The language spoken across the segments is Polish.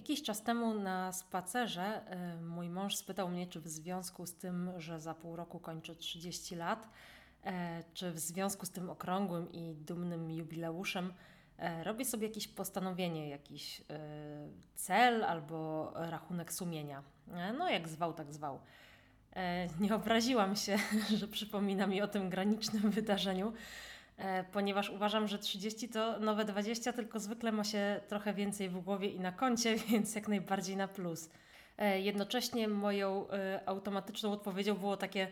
Jakiś czas temu na spacerze y, mój mąż spytał mnie, czy w związku z tym, że za pół roku kończę 30 lat, e, czy w związku z tym okrągłym i dumnym jubileuszem e, robię sobie jakieś postanowienie, jakiś e, cel albo rachunek sumienia. No, jak zwał, tak zwał. Nie obraziłam się, że przypomina mi o tym granicznym wydarzeniu, ponieważ uważam, że 30 to nowe 20, tylko zwykle ma się trochę więcej w głowie i na koncie, więc jak najbardziej na plus. E, Jednocześnie moją e, automatyczną odpowiedzią było takie,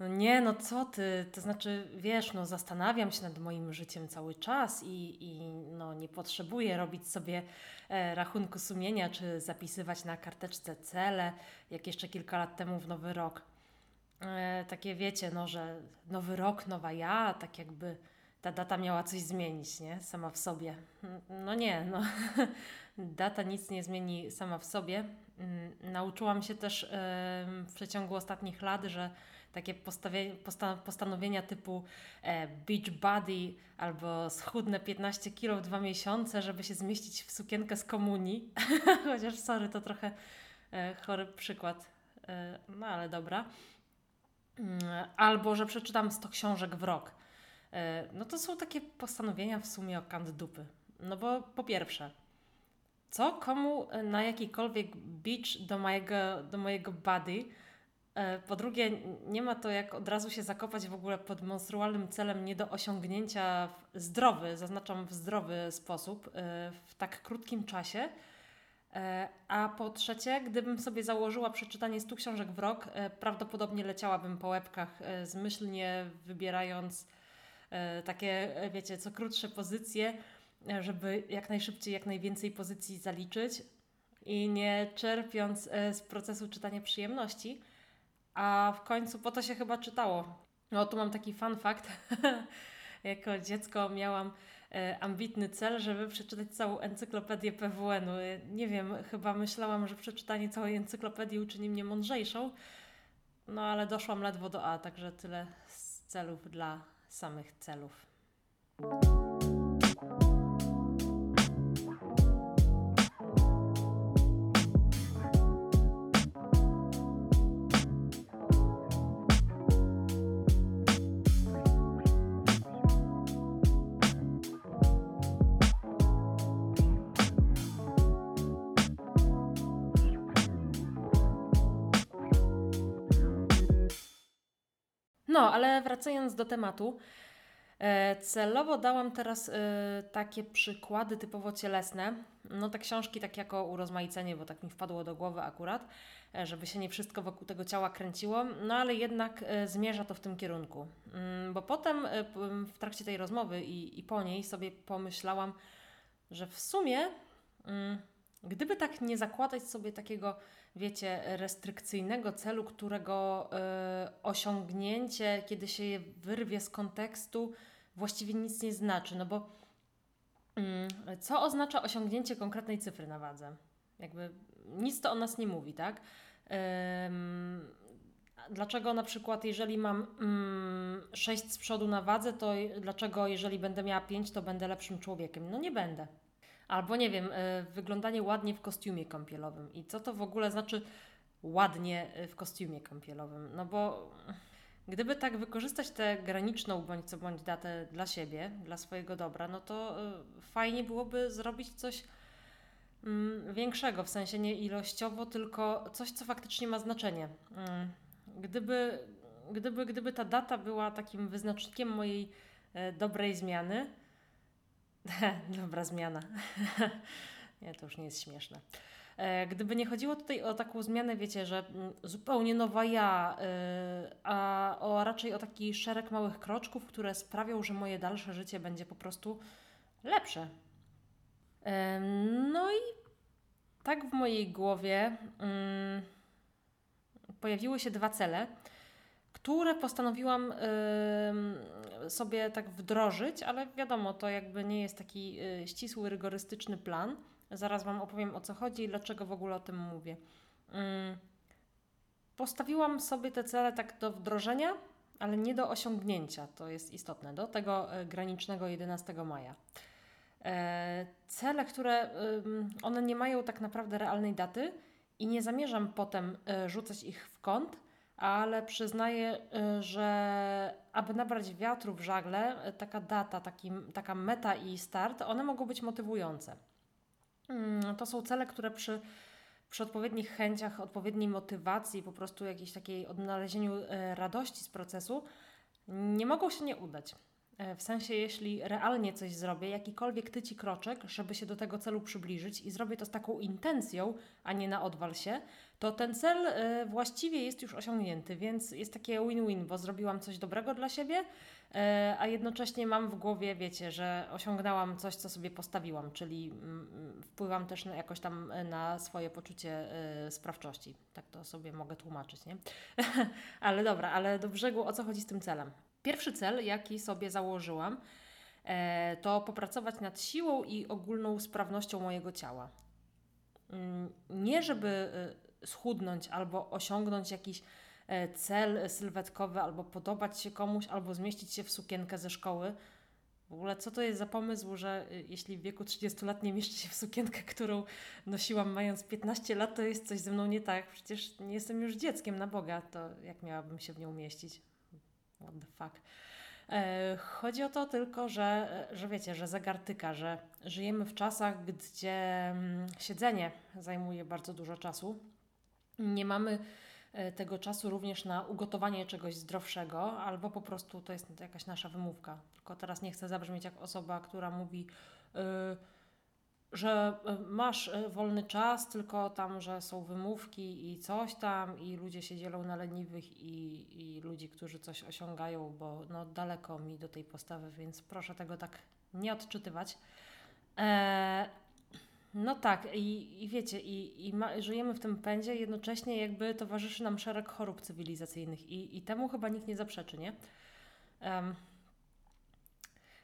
no nie, no co ty, to znaczy, wiesz, no zastanawiam się nad moim życiem cały czas i, i no nie potrzebuję robić sobie e, rachunku sumienia czy zapisywać na karteczce cele, jak jeszcze kilka lat temu w Nowy Rok. E, takie wiecie, no, że nowy rok, nowa ja, tak jakby ta data miała coś zmienić, nie? Sama w sobie. No nie, no. Data nic nie zmieni sama w sobie. Mm, Nauczyłam się też w przeciągu ostatnich lat, że takie postanowienia typu e, beach body albo schudnę 15 kilo w dwa miesiące, żeby się zmieścić w sukienkę z komunii. Chociaż sorry, to trochę e, chory przykład. E, no ale dobra. Mm, Albo, że przeczytam 100 książek w rok. E, No to są takie postanowienia w sumie o kant dupy. No bo po pierwsze, co komu e, na jakikolwiek beach do mojego, do mojego body? E, Po drugie, nie ma to jak od razu się zakopać w ogóle pod monstrualnym celem nie do osiągnięcia w zdrowy, zaznaczam w zdrowy sposób, w tak krótkim czasie. A po trzecie, gdybym sobie założyła przeczytanie 100 książek w rok, prawdopodobnie leciałabym po łebkach, zmyślnie wybierając takie, e, wiecie, co krótsze pozycje, e, żeby jak najszybciej, jak najwięcej pozycji zaliczyć i nie czerpiąc e, z procesu czytania przyjemności. A w końcu po to się chyba czytało. No tu mam taki fun fact. jako dziecko miałam e, ambitny cel, żeby przeczytać całą encyklopedię PWN-u. E, Nie wiem, chyba myślałam, że przeczytanie całej encyklopedii uczyni mnie mądrzejszą. No ale doszłam ledwo do A, także tyle z celów dla samych celów. No, ale wracając do tematu, e, celowo dałam teraz e, takie przykłady typowo cielesne. No te książki tak jako urozmaicenie, bo tak mi wpadło do głowy akurat, e, żeby się nie wszystko wokół tego ciała kręciło, no ale jednak zmierza to w tym kierunku. Mm, Bo potem w trakcie tej rozmowy i, i po niej sobie pomyślałam, że w sumie, mm, gdyby tak nie zakładać sobie takiego, wiecie, restrykcyjnego celu, którego e, osiągnięcie, kiedy się je wyrwie z kontekstu, właściwie nic nie znaczy. No bo mm, co oznacza osiągnięcie konkretnej cyfry na wadze? Jakby nic to o nas nie mówi, tak? Dlaczego na przykład, jeżeli mam mm, 6 z przodu na wadze, to dlaczego, jeżeli będę miała 5, to będę lepszym człowiekiem? No nie będę. Albo nie wiem, y, wyglądanie ładnie w kostiumie kąpielowym. I co to w ogóle znaczy ładnie y, w kostiumie kąpielowym? No bo gdyby tak wykorzystać tę graniczną bądź co bądź datę dla siebie, dla swojego dobra, no to y, fajnie byłoby zrobić coś mm, większego, w sensie nie ilościowo, tylko coś, co faktycznie ma znaczenie. Mm, Gdyby, gdyby, gdyby ta data była takim wyznacznikiem mojej e, dobrej zmiany, dobra zmiana, nie, to już nie jest śmieszne. E, Gdyby nie chodziło tutaj o taką zmianę, wiecie, że mm, zupełnie nowa ja, y, a o raczej o taki szereg małych kroczków, które sprawią, że moje dalsze życie będzie po prostu lepsze. Em, No i tak w mojej głowie mm, pojawiły się dwa cele, które postanowiłam sobie tak wdrożyć, ale wiadomo, to jakby nie jest taki y, ścisły, rygorystyczny plan. Zaraz Wam opowiem o co chodzi i dlaczego w ogóle o tym mówię. Postawiłam sobie te cele tak do wdrożenia, ale nie do osiągnięcia. To jest istotne, do tego y, granicznego 11 maja. E, cele, które one nie mają tak naprawdę realnej daty i nie zamierzam potem e, rzucać ich w kąt, ale przyznaję, e, że aby nabrać wiatru w żagle, taka data, taki, taka meta i start, one mogą być motywujące. Mm, to są cele, które przy, przy odpowiednich chęciach, odpowiedniej motywacji, po prostu jakiejś takiej odnalezieniu radości z procesu, nie mogą się nie udać. W sensie, jeśli realnie coś zrobię, jakikolwiek tyci kroczek, żeby się do tego celu przybliżyć i zrobię to z taką intencją, a nie na odwal się, to ten cel e, właściwie jest już osiągnięty, więc jest takie win-win, bo zrobiłam coś dobrego dla siebie, e, a jednocześnie mam w głowie, wiecie, że osiągnęłam coś, co sobie postawiłam, czyli mm, mm, wpływam też jakoś tam na swoje poczucie sprawczości. Tak to sobie mogę tłumaczyć, nie? ale dobra, ale do brzegu o co chodzi z tym celem? Pierwszy cel, jaki sobie założyłam, e, to popracować nad siłą i ogólną sprawnością mojego ciała. Mm, nie żeby schudnąć albo osiągnąć jakiś e, cel sylwetkowy, albo podobać się komuś, albo zmieścić się w sukienkę ze szkoły. W ogóle co to jest za pomysł, że jeśli w wieku 30 lat nie mieszczę się w sukienkę, którą nosiłam mając 15 lat, to jest coś ze mną nie tak. Przecież nie jestem już dzieckiem na Boga, to jak miałabym się w nią umieścić? What the fuck. E, chodzi o to tylko, że, że wiecie, że zagartyka, że żyjemy w czasach, gdzie mm, siedzenie zajmuje bardzo dużo czasu. Nie mamy e, tego czasu również na ugotowanie czegoś zdrowszego, albo po prostu to jest jakaś nasza wymówka. Tylko teraz nie chcę zabrzmieć jak osoba, która mówi. Yy, że e, masz e, wolny czas, tylko tam, że są wymówki i coś tam, i ludzie się dzielą na leniwych i, i ludzi, którzy coś osiągają, bo no, daleko mi do tej postawy, więc proszę tego tak nie odczytywać. E, no tak, i, i wiecie, i, i ma, żyjemy w tym pędzie, jednocześnie jakby towarzyszy nam szereg chorób cywilizacyjnych, i, i temu chyba nikt nie zaprzeczy, nie? Um,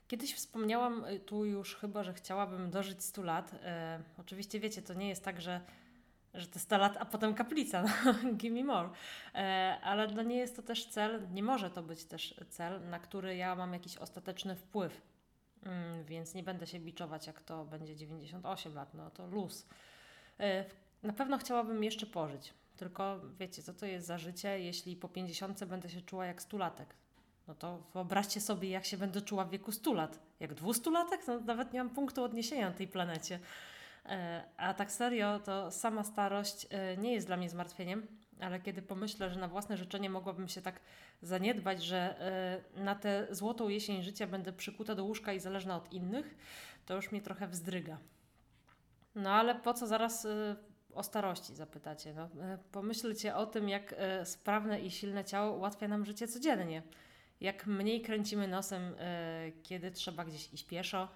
Kiedyś wspomniałam y, tu już chyba, że chciałabym dożyć 100 lat. E, oczywiście wiecie, to nie jest tak, że, że te 100 lat, a potem kaplica, no, more. E, ale dla niej jest to też cel, nie może to być też cel, na który ja mam jakiś ostateczny wpływ. Mm, więc nie będę się biczować, jak to będzie 98 lat, no to luz. E, na pewno chciałabym jeszcze pożyć. Tylko wiecie, co to jest za życie, jeśli po 50 będę się czuła jak stulatek no to wyobraźcie sobie, jak się będę czuła w wieku 100 lat. Jak 200 latek? No nawet nie mam punktu odniesienia na tej planecie. E, a tak serio, to sama starość e, nie jest dla mnie zmartwieniem, ale kiedy pomyślę, że na własne życzenie mogłabym się tak zaniedbać, że e, na tę złotą jesień życia będę przykuta do łóżka i zależna od innych, to już mnie trochę wzdryga. No ale po co zaraz o starości zapytacie? No, pomyślcie o tym, jak sprawne i silne ciało ułatwia nam życie codziennie jak mniej kręcimy nosem, y, kiedy trzeba gdzieś iść pieszo,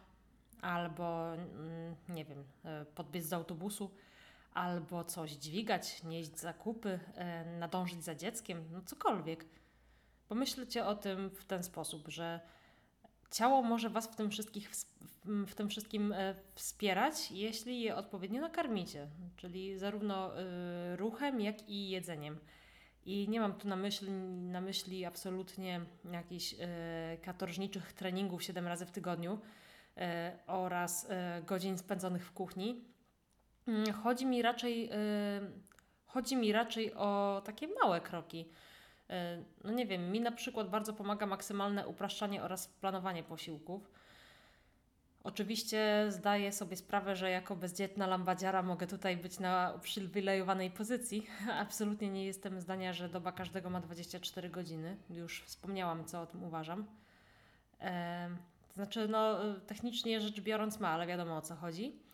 albo mm, nie wiem, y, podbiec z autobusu, albo coś dźwigać, nieść zakupy, y, nadążyć za dzieckiem, no cokolwiek. Pomyślcie o tym w ten sposób, że ciało może Was w tym, wszystkich, w tym wszystkim wspierać, jeśli je odpowiednio nakarmicie, czyli zarówno ruchem, jak i jedzeniem. I nie mam tu na myśli, na myśli absolutnie jakichś e, katorżniczych treningów 7 razy w tygodniu e, oraz e, godzin spędzonych w kuchni. Mm, chodzi mi raczej, e, chodzi mi raczej o takie małe kroki. E, no nie wiem, mi na przykład bardzo pomaga maksymalne upraszczanie oraz planowanie posiłków. Oczywiście zdaję sobie sprawę, że jako bezdzietna lambadziara mogę tutaj być na uprzywilejowanej pozycji. Absolutnie nie jestem zdania, że doba każdego ma 24 godziny. Już wspomniałam, co o tym uważam. E, to znaczy, no, technicznie rzecz biorąc ma, ale wiadomo o co chodzi.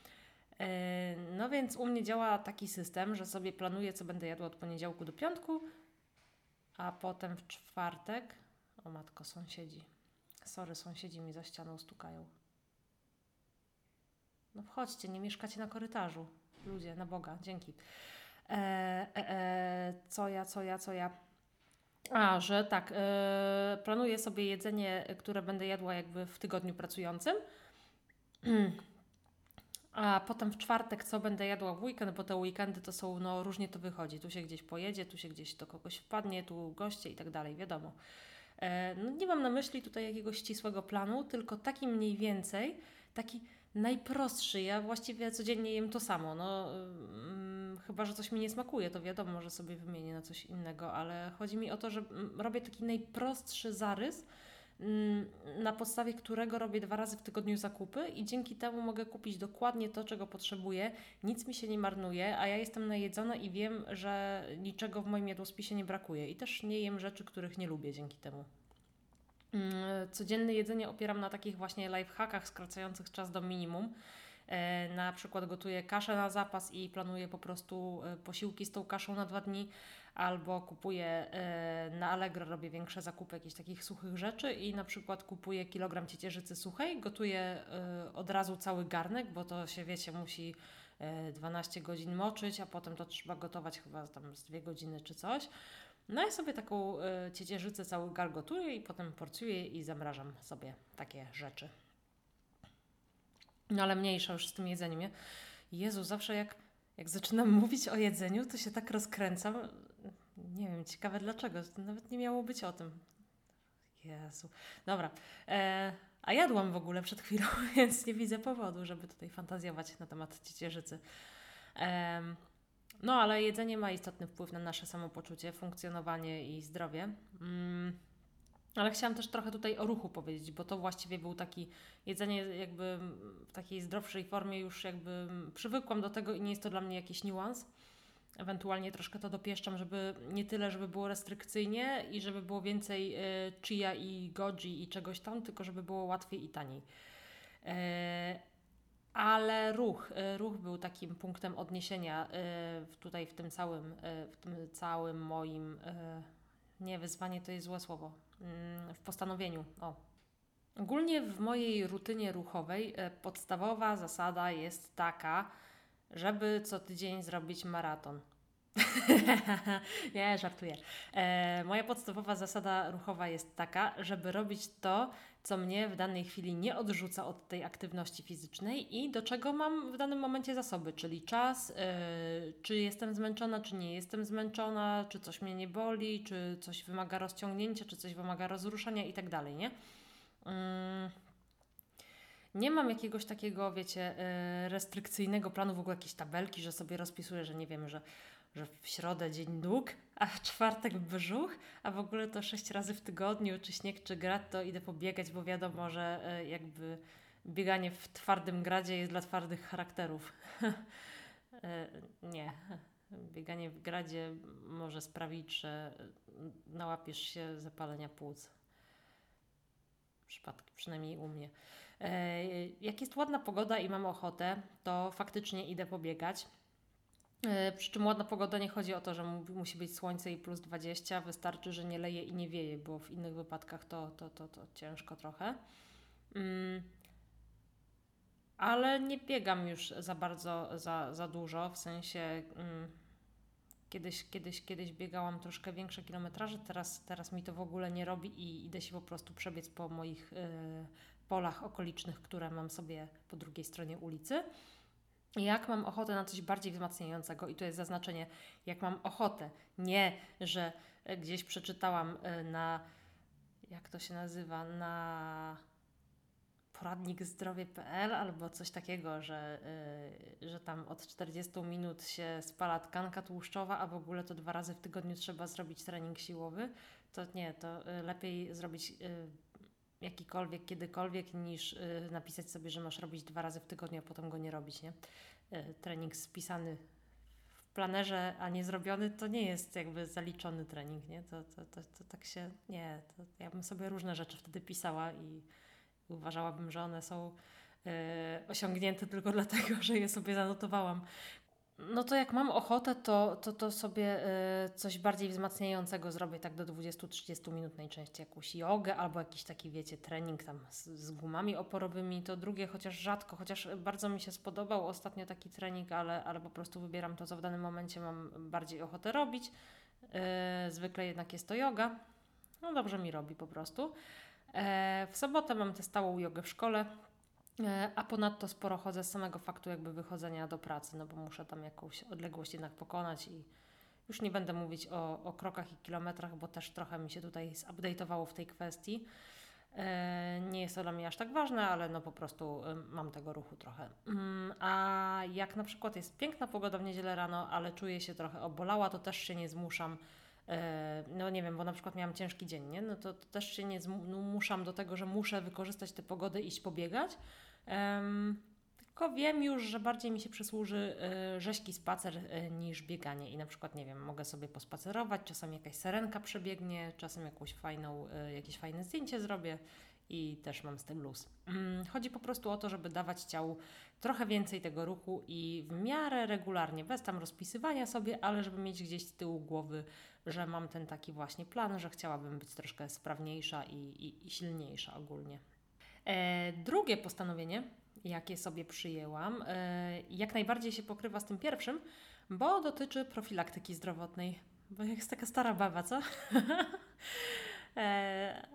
E, no więc u mnie działa taki system, że sobie planuję, co będę jadła od poniedziałku do piątku, a potem w czwartek. O matko, sąsiedzi. Sorry, sąsiedzi mi za ścianą stukają. No wchodźcie, nie mieszkacie na korytarzu. Ludzie, na Boga, dzięki. E, e, e, co ja, co ja, co ja. A, że tak, e, planuję sobie jedzenie, które będę jadła jakby w tygodniu pracującym. A potem w czwartek, co będę jadła w weekend, bo te weekendy to są, no różnie to wychodzi. Tu się gdzieś pojedzie, tu się gdzieś do kogoś wpadnie, tu goście i tak dalej, wiadomo. E, no, nie mam na myśli tutaj jakiegoś ścisłego planu, tylko taki mniej więcej, taki najprostszy. Ja właściwie codziennie jem to samo. No, mm, chyba, że coś mi nie smakuje, to wiadomo, że sobie wymienię na coś innego, ale chodzi mi o to, że mm, robię taki najprostszy zarys, na podstawie którego robię dwa razy w tygodniu zakupy i dzięki temu mogę kupić dokładnie to, czego potrzebuję. Nic mi się nie marnuje, a ja jestem najedzona i wiem, że niczego w moim jadłospisie nie brakuje. I też nie jem rzeczy, których nie lubię dzięki temu. Mm, codzienne jedzenie opieram na takich właśnie lifehackach skracających czas do minimum. E, na przykład gotuję kaszę na zapas i planuję po prostu e, posiłki z tą kaszą na dwa dni, albo kupuję e, na Allegro, robię większe zakupy jakichś takich suchych rzeczy i na przykład kupuję kilogram ciecierzycy suchej, gotuję od razu cały garnek, bo to się wiecie, musi 12 godzin moczyć, a potem to trzeba gotować chyba tam z 2 godziny czy coś. No ja sobie taką ciecierzycę cały gar gotuję i potem porcjuję i zamrażam sobie takie rzeczy. No ale mniejsza już z tym jedzeniem. Nie? Jezu, zawsze jak, jak zaczynam mówić o jedzeniu, to się tak rozkręcam. Nie wiem, ciekawe dlaczego. Nawet nie miało być o tym. Jezu. Dobra. E, a jadłam w ogóle przed chwilą, więc nie widzę powodu, żeby tutaj fantazjować na temat ciecierzycy. E, no, ale jedzenie ma istotny wpływ na nasze samopoczucie, funkcjonowanie i zdrowie. Mm. Ale chciałam też trochę tutaj o ruchu powiedzieć, bo to właściwie był taki jedzenie jakby w takiej zdrowszej formie już jakby przywykłam do tego i nie jest to dla mnie jakiś niuans. Ewentualnie troszkę to dopieszczam, żeby nie tyle, żeby było restrykcyjnie i żeby było więcej y, chia i goji i czegoś tam, tylko żeby było łatwiej i taniej. E, ale ruch, y, ruch był takim punktem odniesienia tutaj w tym całym, w tym całym moim, nie wyzwanie to jest złe słowo, mm, w postanowieniu. O. Ogólnie w mojej rutynie ruchowej podstawowa zasada jest taka, żeby co tydzień zrobić maraton. nie, żartuję. E, moja podstawowa zasada ruchowa jest taka, żeby robić to, co mnie w danej chwili nie odrzuca od tej aktywności fizycznej i do czego mam w danym momencie zasoby, czyli czas, yy, czy jestem zmęczona, czy nie jestem zmęczona, czy coś mnie nie boli, czy coś wymaga rozciągnięcia, czy coś wymaga rozruszania i tak dalej, nie? Yy. Nie mam jakiegoś takiego, wiecie, yy, restrykcyjnego planu, w ogóle jakieś tabelki, że sobie rozpisuję, że nie wiem, że że w środę dzień nóg, a w czwartek brzuch, a w ogóle to sześć razy w tygodniu, czy śnieg, czy grad, to idę pobiegać, bo wiadomo, że e, jakby bieganie w twardym gradzie jest dla twardych charakterów. E, nie. Bieganie w gradzie może sprawić, że nałapiesz się zapalenia płuc. Przypadki, przynajmniej u mnie. E, jak jest ładna pogoda i mam ochotę, to faktycznie idę pobiegać. E, przy czym ładna pogoda nie chodzi o to, że musi być słońce i plus 20, wystarczy, że nie leje i nie wieje, bo w innych wypadkach to, to, to, to ciężko trochę. Mm. Ale nie biegam już za bardzo, za, za dużo, w sensie mm, kiedyś, kiedyś, kiedyś biegałam troszkę większe kilometraże, teraz, teraz mi to w ogóle nie robi i idę się po prostu przebiec po moich y, polach okolicznych, które mam sobie po drugiej stronie ulicy. Jak mam ochotę na coś bardziej wzmacniającego, i to jest zaznaczenie, jak mam ochotę, nie, że e, gdzieś przeczytałam e, na, jak to się nazywa, na poradnik zdrowie.pl albo coś takiego, że, yy, że tam od 40 minut się spala tkanka tłuszczowa, a w ogóle to dwa razy w tygodniu trzeba zrobić trening siłowy, to nie, to lepiej zrobić jakikolwiek, kiedykolwiek, niż y, napisać sobie, że masz robić dwa razy w tygodniu, a potem go nie robić, nie? Y, trening spisany w planerze, a nie zrobiony, to nie jest jakby zaliczony trening, nie? To, to, to, to tak się, nie, to ja bym sobie różne rzeczy wtedy pisała i uważałabym, że one są y, osiągnięte tylko dlatego, że je sobie zanotowałam. No to jak mam ochotę, to, to, to sobie y, coś bardziej wzmacniającego zrobię tak do 20-30 minut najczęściej. Jakąś jogę albo jakiś taki, wiecie, trening tam z, z, gumami oporowymi. To drugie chociaż rzadko, chociaż bardzo mi się spodobał ostatnio taki trening, ale, ale po prostu wybieram to, co w danym momencie mam bardziej ochotę robić. Y, zwykle jednak jest to yoga. No dobrze mi robi po prostu. E, w sobotę mam tę stałą jogę w szkole E, a ponadto sporo chodzę z samego faktu jakby wychodzenia do pracy, no bo muszę tam jakąś odległość jednak pokonać i już nie będę mówić o, o krokach i kilometrach, bo też trochę mi się tutaj zupdate'owało w tej kwestii. E, nie jest to dla mnie aż tak ważne, ale no po prostu mam tego ruchu trochę. Mm, a jak na przykład jest piękna pogoda w niedzielę rano, ale czuję się trochę obolała, to też się nie zmuszam. E, no nie wiem, bo na przykład miałam ciężki dzień, nie? No to, to też się nie zmuszam do tego, że muszę wykorzystać tę pogodę i iść pobiegać. Um, tylko wiem już, że bardziej mi się przysłuży y, rzeźki spacer y, niż bieganie. I na przykład, nie wiem, mogę sobie pospacerować, czasem jakaś serenka przebiegnie, czasem jakąś fajną, jakieś fajne zdjęcie zrobię i też mam z tym luz. Mm, chodzi po prostu o to, żeby dawać ciału trochę więcej tego ruchu i w miarę regularnie, bez tam rozpisywania sobie, ale żeby mieć gdzieś z tyłu głowy, że mam ten taki właśnie plan, że chciałabym być troszkę sprawniejsza i, i, i silniejsza ogólnie. E, drugie postanowienie jakie sobie przyjęłam, e, jak najbardziej się pokrywa z tym pierwszym, bo dotyczy profilaktyki zdrowotnej. Bo jest taka stara baba, co? E,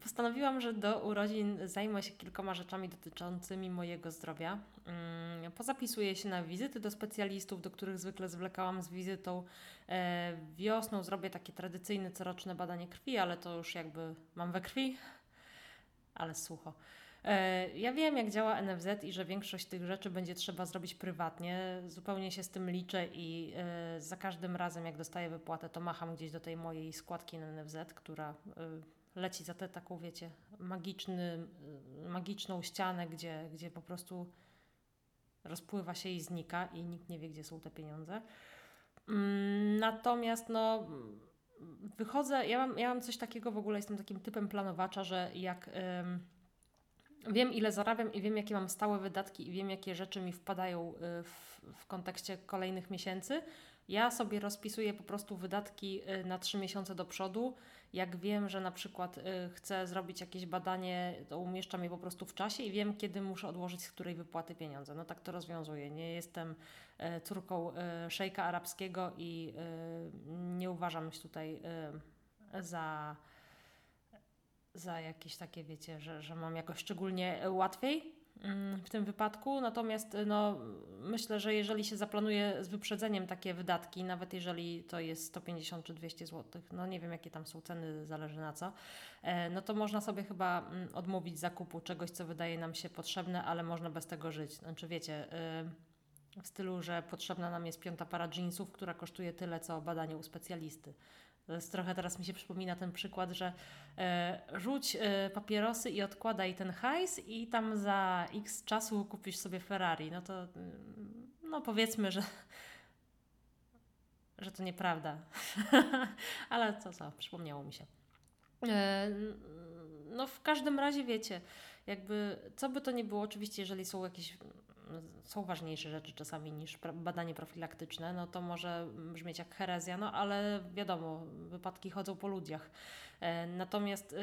postanowiłam, że do urodzin zajmę się kilkoma rzeczami dotyczącymi mojego zdrowia. Mm, pozapisuję się na wizyty do specjalistów, do których zwykle zwlekałam z wizytą. E, wiosną zrobię takie tradycyjne coroczne badanie krwi, ale to już jakby mam we krwi, ale sucho. E, ja wiem, jak działa NFZ i że większość tych rzeczy będzie trzeba zrobić prywatnie. Zupełnie się z tym liczę i e, za każdym razem, jak dostaję wypłatę, to macham gdzieś do tej mojej składki na NFZ, która leci za tę taką, wiecie, magiczny, magiczną ścianę, gdzie, gdzie po prostu rozpływa się i znika i nikt nie wie, gdzie są te pieniądze. Mm, natomiast no wychodzę, ja mam, ja mam coś takiego w ogóle, jestem takim typem planowacza, że jak wiem, ile zarabiam i wiem, jakie mam stałe wydatki i wiem, jakie rzeczy mi wpadają y, w, w kontekście kolejnych miesięcy. Ja sobie rozpisuję po prostu wydatki y, na trzy miesiące do przodu. Jak wiem, że na przykład y, chcę zrobić jakieś badanie, to umieszczam je po prostu w czasie i wiem, kiedy muszę odłożyć z której wypłaty pieniądze. No tak to rozwiązuję. Nie jestem córką szejka arabskiego i nie uważam się tutaj za za jakieś takie, wiecie, że, że mam jakoś szczególnie łatwiej w tym wypadku. Natomiast no, myślę, że jeżeli się zaplanuje z wyprzedzeniem takie wydatki, nawet jeżeli to jest 150 czy 200 zł, no nie wiem jakie tam są ceny, zależy na co, e, no to można sobie chyba mm, odmówić zakupu czegoś, co wydaje nam się potrzebne, ale można bez tego żyć. Znaczy wiecie, e, w stylu, że potrzebna nam jest piąta para jeansów, która kosztuje tyle, co badanie u specjalisty. To jest trochę teraz mi się przypomina ten przykład, że e, rzuć e, papierosy i odkładaj ten hajs i tam za x czasu kupisz sobie Ferrari. No to mm, no powiedzmy, że że to nieprawda. Ale co, co, przypomniało mi się. E, no w każdym razie wiecie, jakby co by to nie było, oczywiście jeżeli są jakieś są ważniejsze rzeczy czasami niż badanie profilaktyczne, no to może brzmieć jak herezja, no ale wiadomo, wypadki chodzą po ludziach. E, natomiast y,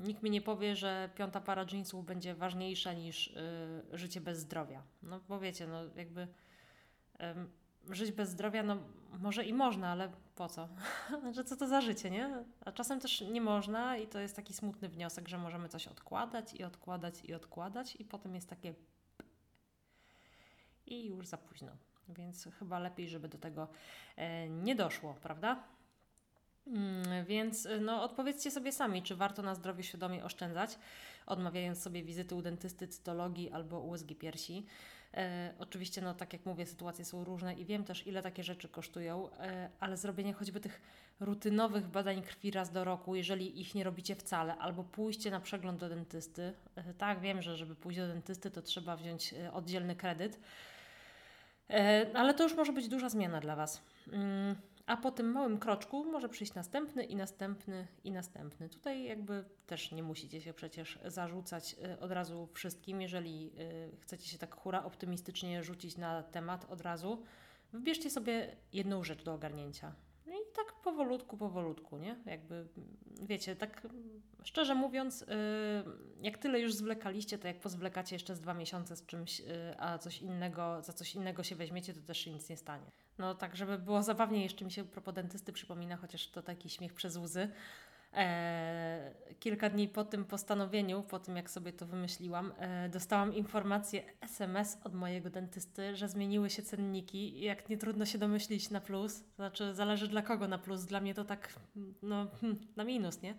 nikt mi nie powie, że piąta para jeansów będzie ważniejsza niż y, życie bez zdrowia. No bo wiecie, no jakby żyć bez zdrowia, no może i można, ale po co? że co to za życie, nie? A czasem też nie można i to jest taki smutny wniosek, że możemy coś odkładać i odkładać i odkładać i potem jest takie i już za późno. Więc chyba lepiej, żeby do tego e, nie doszło, prawda? Mm, więc e, no, odpowiedzcie sobie sami, czy warto na zdrowie świadomie oszczędzać, odmawiając sobie wizyty u dentysty, cytologii albo USG piersi. E, oczywiście, no tak jak mówię, sytuacje są różne i wiem też, ile takie rzeczy kosztują, e, ale zrobienie choćby tych rutynowych badań krwi raz do roku, jeżeli ich nie robicie wcale, albo pójście na przegląd do dentysty. E, tak, wiem, że żeby pójść do dentysty, to trzeba wziąć e, oddzielny kredyt ale to już może być duża zmiana dla Was. Mm, a po tym małym kroczku może przyjść następny i następny i następny. Tutaj jakby też nie musicie się przecież zarzucać e, od razu wszystkim, jeżeli e, chcecie się tak hura optymistycznie rzucić na temat od razu. Wybierzcie sobie jedną rzecz do ogarnięcia. Powolutku, powolutku, nie? Jakby, wiecie, tak szczerze mówiąc, y, jak tyle już zwlekaliście, to jak pozwlekacie jeszcze z dwa miesiące z czymś, y, a coś innego, za coś innego się weźmiecie, to też się nic nie stanie. No tak, żeby było zabawniej, jeszcze mi się dentysty przypomina, chociaż to taki śmiech przez łzy, E, kilka dni po tym postanowieniu, po tym jak sobie to wymyśliłam, e, dostałam informację SMS od mojego dentysty, że zmieniły się cenniki. Jak nie trudno się domyślić na plus, to znaczy zależy dla kogo na plus, dla mnie to tak no, hmm, na minus, nie?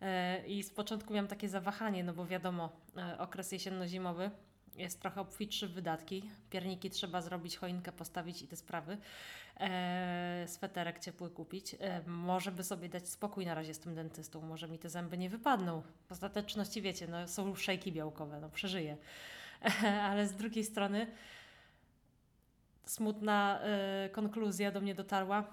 E, I z początku miałam takie zawahanie, no bo wiadomo, e, okres jesienno-zimowy jest trochę obfitszy w wydatki. Pierniki trzeba zrobić, choinkę postawić i te sprawy. E, sweterek ciepły kupić. E, może by sobie dać spokój na razie z tym dentystą. Może mi te zęby nie wypadną. W ostateczności wiecie, no, są szejki białkowe, no przeżyję. E, ale z drugiej strony smutna e, konkluzja do mnie dotarła.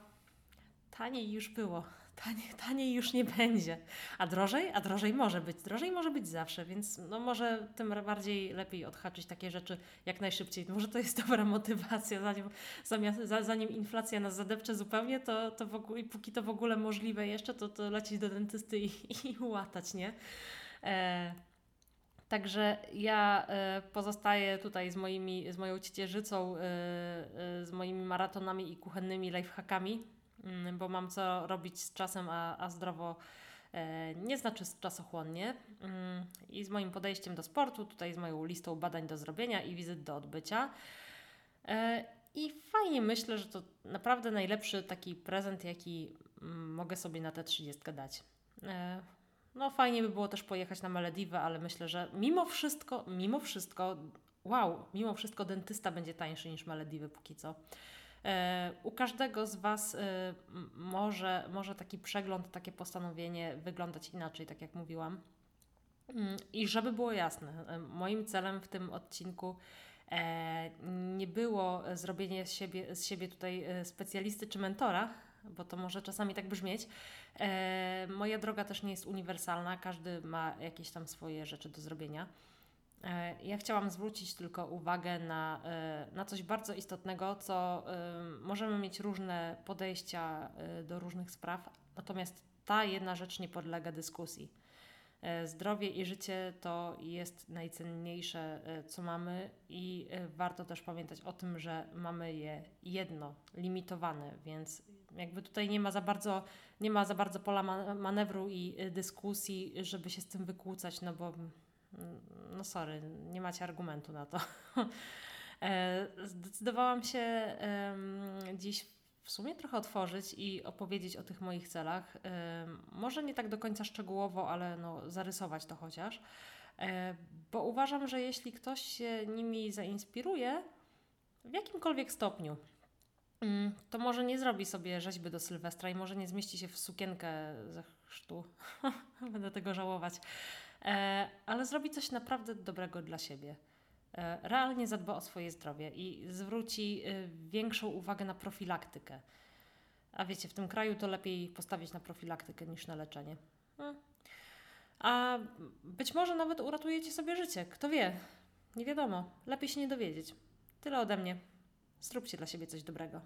Taniej już było taniej, taniej już nie będzie. A drożej? A drożej może być. Drożej może być zawsze, więc no może tym bardziej lepiej odhaczyć takie rzeczy jak najszybciej. Może to jest dobra motywacja, zanim, zamiast, zanim inflacja nas zadepcze zupełnie, to, to w ogóle, póki to w ogóle możliwe jeszcze, to, to lecieć do dentysty i, i łatać, nie? E, Także ja e, pozostaję tutaj z, moimi, z moją ciecierzycą, e, e, z moimi maratonami i kuchennymi lifehackami bo mam co robić z czasem, a, a zdrowo e, nie znaczy czasochłonnie. Mm, I z moim podejściem do sportu, tutaj z moją listą badań do zrobienia i wizyt do odbycia. E, I fajnie myślę, że to naprawdę najlepszy taki prezent, jaki mm, mogę sobie na tę 30 dać. E, no fajnie by było też pojechać na Malediwy, ale myślę, że mimo wszystko, mimo wszystko, wow, mimo wszystko dentysta będzie tańszy niż Malediwy póki co. E, u każdego z Was e, może, może taki przegląd, takie postanowienie wyglądać inaczej, tak jak mówiłam. Mm, I żeby było jasne, e, moim celem w tym odcinku nie było zrobienie z siebie, z siebie tutaj specjalisty czy mentora, bo to może czasami tak brzmieć. Moja droga też nie jest uniwersalna, każdy ma jakieś tam swoje rzeczy do zrobienia. E, ja chciałam zwrócić tylko uwagę na, e, na coś bardzo istotnego, co e, możemy mieć różne podejścia do różnych spraw, natomiast ta jedna rzecz nie podlega dyskusji. Zdrowie i życie to jest najcenniejsze, co mamy, i warto też pamiętać o tym, że mamy je jedno, limitowane, więc jakby tutaj nie ma za bardzo, nie ma za bardzo pola manewru i dyskusji, żeby się z tym wykłócać, no bo no sorry, nie macie argumentu na to. E, zdecydowałam się dziś w sumie trochę otworzyć i opowiedzieć o tych moich celach. Może nie tak do końca szczegółowo, ale no, zarysować to chociaż. E, bo uważam, że jeśli ktoś się nimi zainspiruje, w jakimkolwiek stopniu, mm, to może nie zrobi sobie rzeźby do Sylwestra i może nie zmieści się w sukienkę ze chrztu. Będę tego żałować. E, ale zrobi coś naprawdę dobrego dla siebie. E, realnie zadba o swoje zdrowie i zwróci e, większą uwagę na profilaktykę. A wiecie, w tym kraju to lepiej postawić na profilaktykę niż na leczenie. Hmm. A być może nawet uratujecie sobie życie. Kto wie? Nie wiadomo. Lepiej się nie dowiedzieć. Tyle ode mnie. Zróbcie dla siebie coś dobrego.